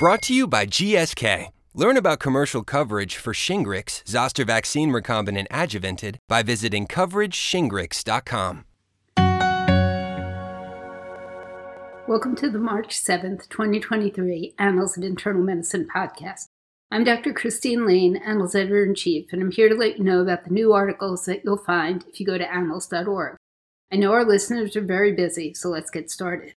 Brought to you by GSK. Learn about commercial coverage for Shingrix, Zoster vaccine recombinant adjuvanted by visiting coverageshingrix.com. Welcome to the March 7th, 2023 Annals of Internal Medicine podcast. I'm Dr. Christine Laine, Annals Editor in Chief, and I'm here to let you know about the new articles that you'll find if you go to annals.org. I know our listeners are very busy, so let's get started.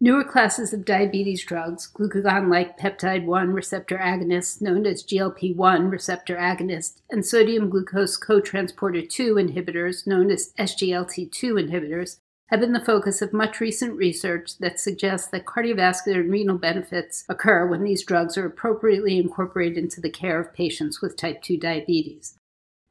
Newer classes of diabetes drugs, glucagon like peptide 1 receptor agonists known as GLP 1 receptor agonists, and sodium glucose cotransporter 2 inhibitors known as SGLT 2 inhibitors, have been the focus of much recent research that suggests that cardiovascular and renal benefits occur when these drugs are appropriately incorporated into the care of patients with type 2 diabetes.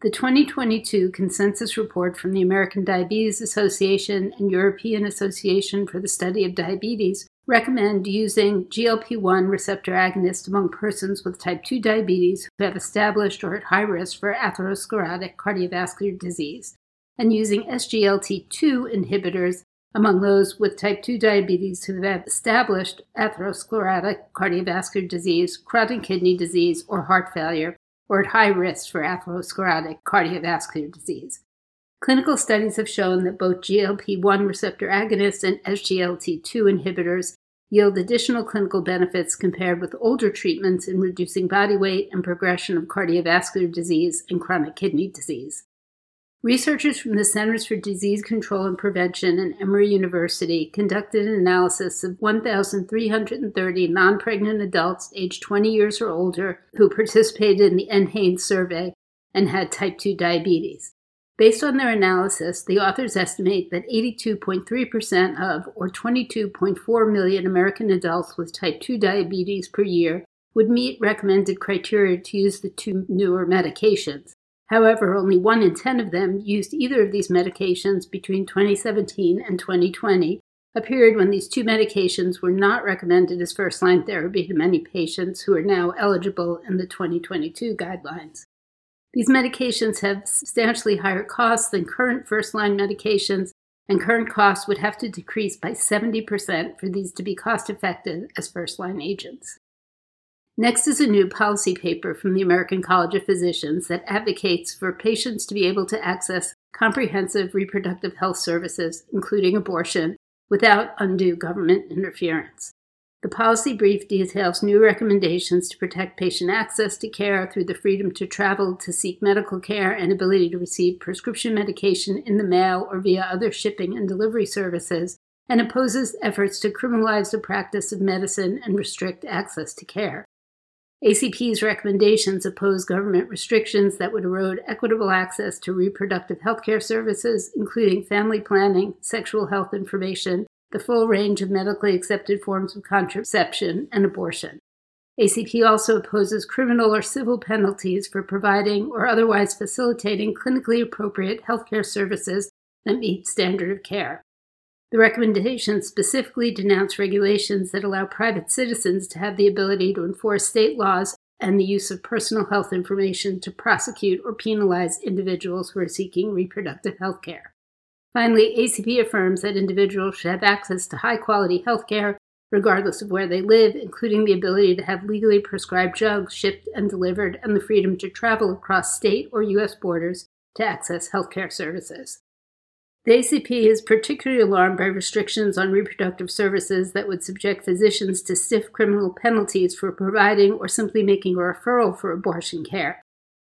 The 2022 consensus report from the American Diabetes Association and European Association for the Study of Diabetes recommend using GLP 1 receptor agonists among persons with type 2 diabetes who have established or at high risk for atherosclerotic cardiovascular disease, and using SGLT 2 inhibitors among those with type 2 diabetes who have established atherosclerotic cardiovascular disease, chronic kidney disease, or heart failure or at high risk for atherosclerotic cardiovascular disease. Clinical studies have shown that both GLP 1 receptor agonists and SGLT 2 inhibitors yield additional clinical benefits compared with older treatments in reducing body weight and progression of cardiovascular disease and chronic kidney disease. Researchers from the Centers for Disease Control and Prevention and Emory University conducted an analysis of 1,330 non pregnant adults aged 20 years or older who participated in the NHANES survey and had type 2 diabetes. Based on their analysis, the authors estimate that 82.3% of, or 22.4 million American adults with type 2 diabetes per year, would meet recommended criteria to use the two newer medications. However, only 1 in 10 of them used either of these medications between 2017 and 2020, a period when these two medications were not recommended as first line therapy to many patients who are now eligible in the 2022 guidelines. These medications have substantially higher costs than current first line medications, and current costs would have to decrease by 70% for these to be cost effective as first line agents. Next is a new policy paper from the American College of Physicians that advocates for patients to be able to access comprehensive reproductive health services, including abortion, without undue government interference. The policy brief details new recommendations to protect patient access to care through the freedom to travel to seek medical care and ability to receive prescription medication in the mail or via other shipping and delivery services, and opposes efforts to criminalize the practice of medicine and restrict access to care. ACP's recommendations oppose government restrictions that would erode equitable access to reproductive health care services, including family planning, sexual health information, the full range of medically accepted forms of contraception, and abortion. ACP also opposes criminal or civil penalties for providing or otherwise facilitating clinically appropriate healthcare services that meet standard of care. The recommendations specifically denounce regulations that allow private citizens to have the ability to enforce state laws and the use of personal health information to prosecute or penalize individuals who are seeking reproductive health care. Finally, ACP affirms that individuals should have access to high quality health care regardless of where they live, including the ability to have legally prescribed drugs shipped and delivered and the freedom to travel across state or U.S. borders to access healthcare services. The ACP is particularly alarmed by restrictions on reproductive services that would subject physicians to stiff criminal penalties for providing or simply making a referral for abortion care.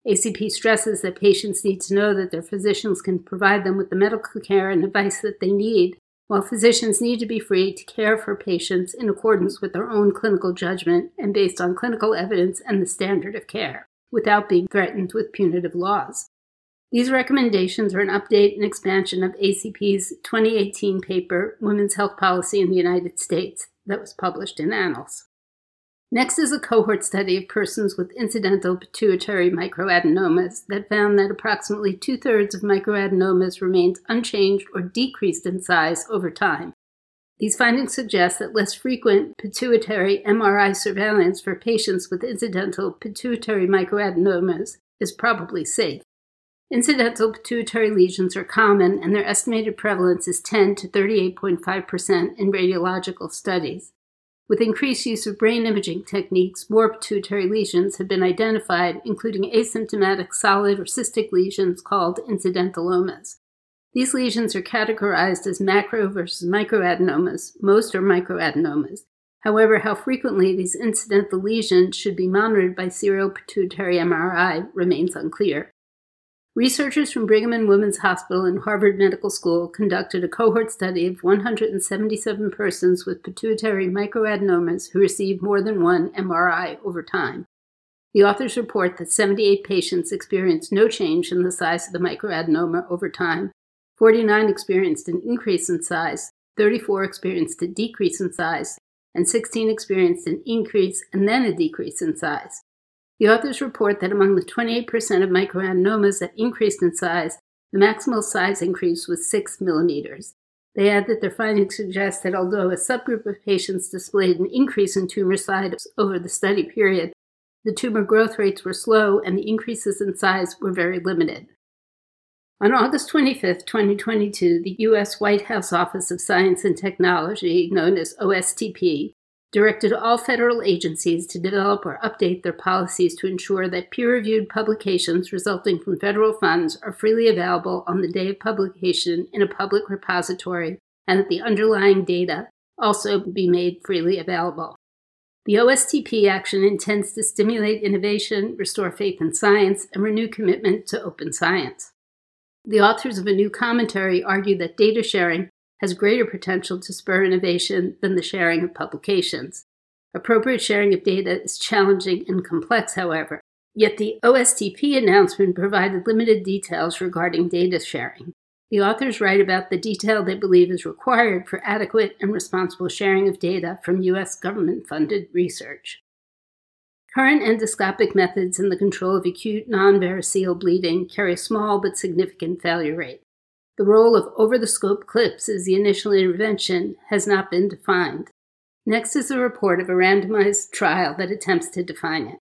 ACP stresses that patients need to know that their physicians can provide them with the medical care and advice that they need, while physicians need to be free to care for patients in accordance with their own clinical judgment and based on clinical evidence and the standard of care, without being threatened with punitive laws. These recommendations are an update and expansion of ACP's 2018 paper, Women's Health Policy in the United States, that was published in Annals. Next is a cohort study of persons with incidental pituitary microadenomas that found that approximately two thirds of microadenomas remained unchanged or decreased in size over time. These findings suggest that less frequent pituitary MRI surveillance for patients with incidental pituitary microadenomas is probably safe. Incidental pituitary lesions are common, and their estimated prevalence is 10 to 38.5% in radiological studies. With increased use of brain imaging techniques, more pituitary lesions have been identified, including asymptomatic solid or cystic lesions called incidentalomas. These lesions are categorized as macro versus microadenomas. Most are microadenomas. However, how frequently these incidental lesions should be monitored by serial pituitary MRI remains unclear. Researchers from Brigham and Women's Hospital and Harvard Medical School conducted a cohort study of 177 persons with pituitary microadenomas who received more than one MRI over time. The authors report that 78 patients experienced no change in the size of the microadenoma over time, 49 experienced an increase in size, 34 experienced a decrease in size, and 16 experienced an increase and then a decrease in size. The authors report that among the 28% of microadenomas that increased in size, the maximal size increase was 6 millimeters. They add that their findings suggest that although a subgroup of patients displayed an increase in tumor size over the study period, the tumor growth rates were slow and the increases in size were very limited. On August 25, 2022, the U.S. White House Office of Science and Technology, known as OSTP, directed all federal agencies to develop or update their policies to ensure that peer reviewed publications resulting from federal funds are freely available on the day of publication in a public repository and that the underlying data also be made freely available. The OSTP action intends to stimulate innovation, restore faith in science, and renew commitment to open science. The authors of a new commentary argue that data sharing has greater potential to spur innovation than the sharing of publications. Appropriate sharing of data is challenging and complex, however. Yet the OSTP announcement provided limited details regarding data sharing. The authors write about the detail they believe is required for adequate and responsible sharing of data from U.S. government funded research. Current endoscopic methods in the control of acute non variceal bleeding carry a small but significant failure rate. The role of over the scope clips as the initial intervention has not been defined. Next is a report of a randomized trial that attempts to define it.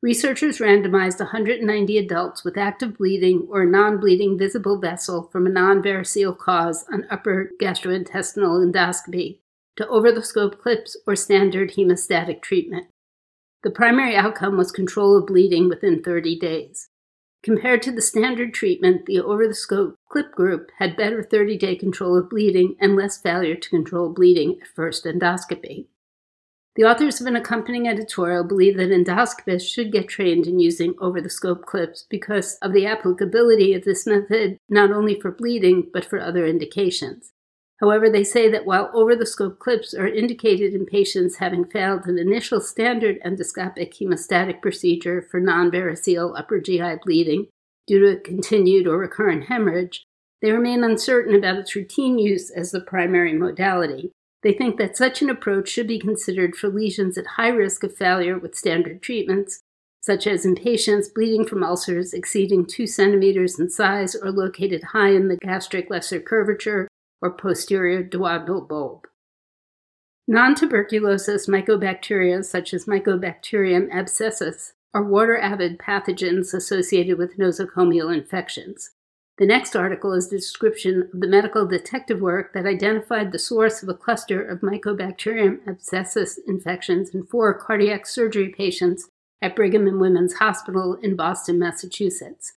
Researchers randomized 190 adults with active bleeding or non bleeding visible vessel from a non variceal cause on upper gastrointestinal endoscopy to over the scope clips or standard hemostatic treatment. The primary outcome was control of bleeding within 30 days. Compared to the standard treatment, the over the scope clip group had better 30 day control of bleeding and less failure to control bleeding at first endoscopy. The authors of an accompanying editorial believe that endoscopists should get trained in using over the scope clips because of the applicability of this method not only for bleeding but for other indications. However, they say that while over the scope clips are indicated in patients having failed an initial standard endoscopic hemostatic procedure for non variceal upper GI bleeding due to continued or recurrent hemorrhage, they remain uncertain about its routine use as the primary modality. They think that such an approach should be considered for lesions at high risk of failure with standard treatments, such as in patients bleeding from ulcers exceeding 2 centimeters in size or located high in the gastric lesser curvature or posterior duodenal bulb. Non tuberculous mycobacteria, such as Mycobacterium abscessus, are water avid pathogens associated with nosocomial infections. The next article is a description of the medical detective work that identified the source of a cluster of Mycobacterium abscessus infections in four cardiac surgery patients at Brigham and Women's Hospital in Boston, Massachusetts.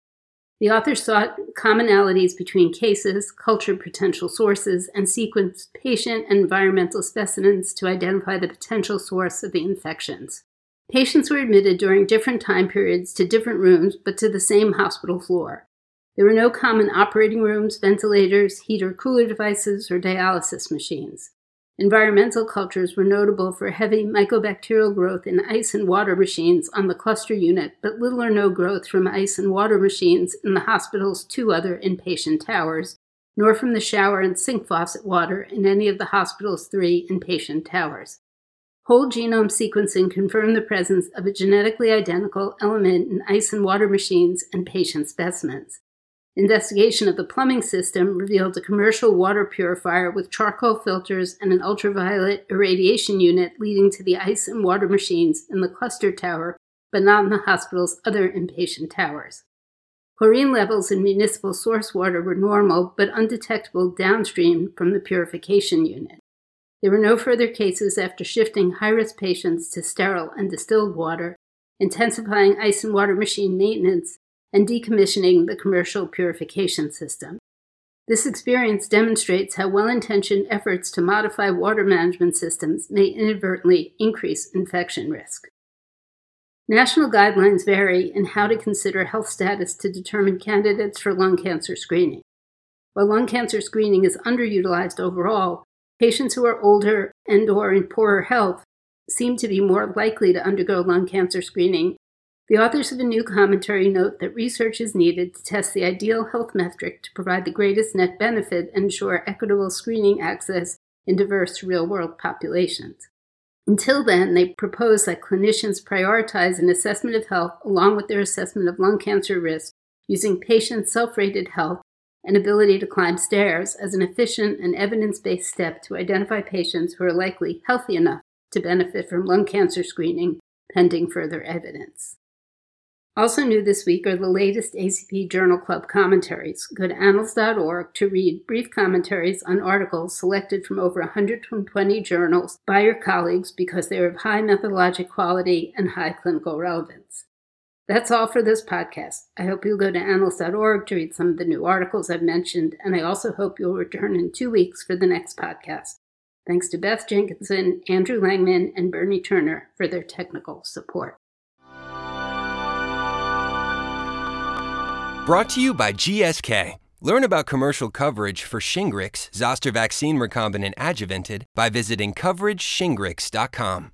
The author sought commonalities between cases, cultured potential sources, and sequenced patient and environmental specimens to identify the potential source of the infections. Patients were admitted during different time periods to different rooms, but to the same hospital floor. There were no common operating rooms, ventilators, heater cooler devices, or dialysis machines. Environmental cultures were notable for heavy mycobacterial growth in ice and water machines on the cluster unit, but little or no growth from ice and water machines in the hospital's two other inpatient towers, nor from the shower and sink faucet water in any of the hospital's three inpatient towers. Whole genome sequencing confirmed the presence of a genetically identical element in ice and water machines and patient specimens. Investigation of the plumbing system revealed a commercial water purifier with charcoal filters and an ultraviolet irradiation unit leading to the ice and water machines in the cluster tower, but not in the hospital's other inpatient towers. Chlorine levels in municipal source water were normal but undetectable downstream from the purification unit. There were no further cases after shifting high risk patients to sterile and distilled water, intensifying ice and water machine maintenance, and decommissioning the commercial purification system. This experience demonstrates how well intentioned efforts to modify water management systems may inadvertently increase infection risk. National guidelines vary in how to consider health status to determine candidates for lung cancer screening. While lung cancer screening is underutilized overall, patients who are older and or in poorer health seem to be more likely to undergo lung cancer screening. The authors of a new commentary note that research is needed to test the ideal health metric to provide the greatest net benefit and ensure equitable screening access in diverse real-world populations. Until then, they propose that clinicians prioritize an assessment of health along with their assessment of lung cancer risk using patient self rated health and ability to climb stairs as an efficient and evidence based step to identify patients who are likely healthy enough to benefit from lung cancer screening pending further evidence. Also new this week are the latest ACP Journal Club commentaries. Go to annals.org to read brief commentaries on articles selected from over 120 journals by your colleagues because they are of high methodologic quality and high clinical relevance. That's all for this podcast. I hope you'll go to annals.org to read some of the new articles I've mentioned, and I also hope you'll return in two weeks for the next podcast. Thanks to Beth Jenkinson, Andrew Langman, and Bernie Turner for their technical support. Brought to you by GSK. Learn about commercial coverage for Shingrix, Zoster Vaccine Recombinant Adjuvanted by visiting CoverageShingrix.com.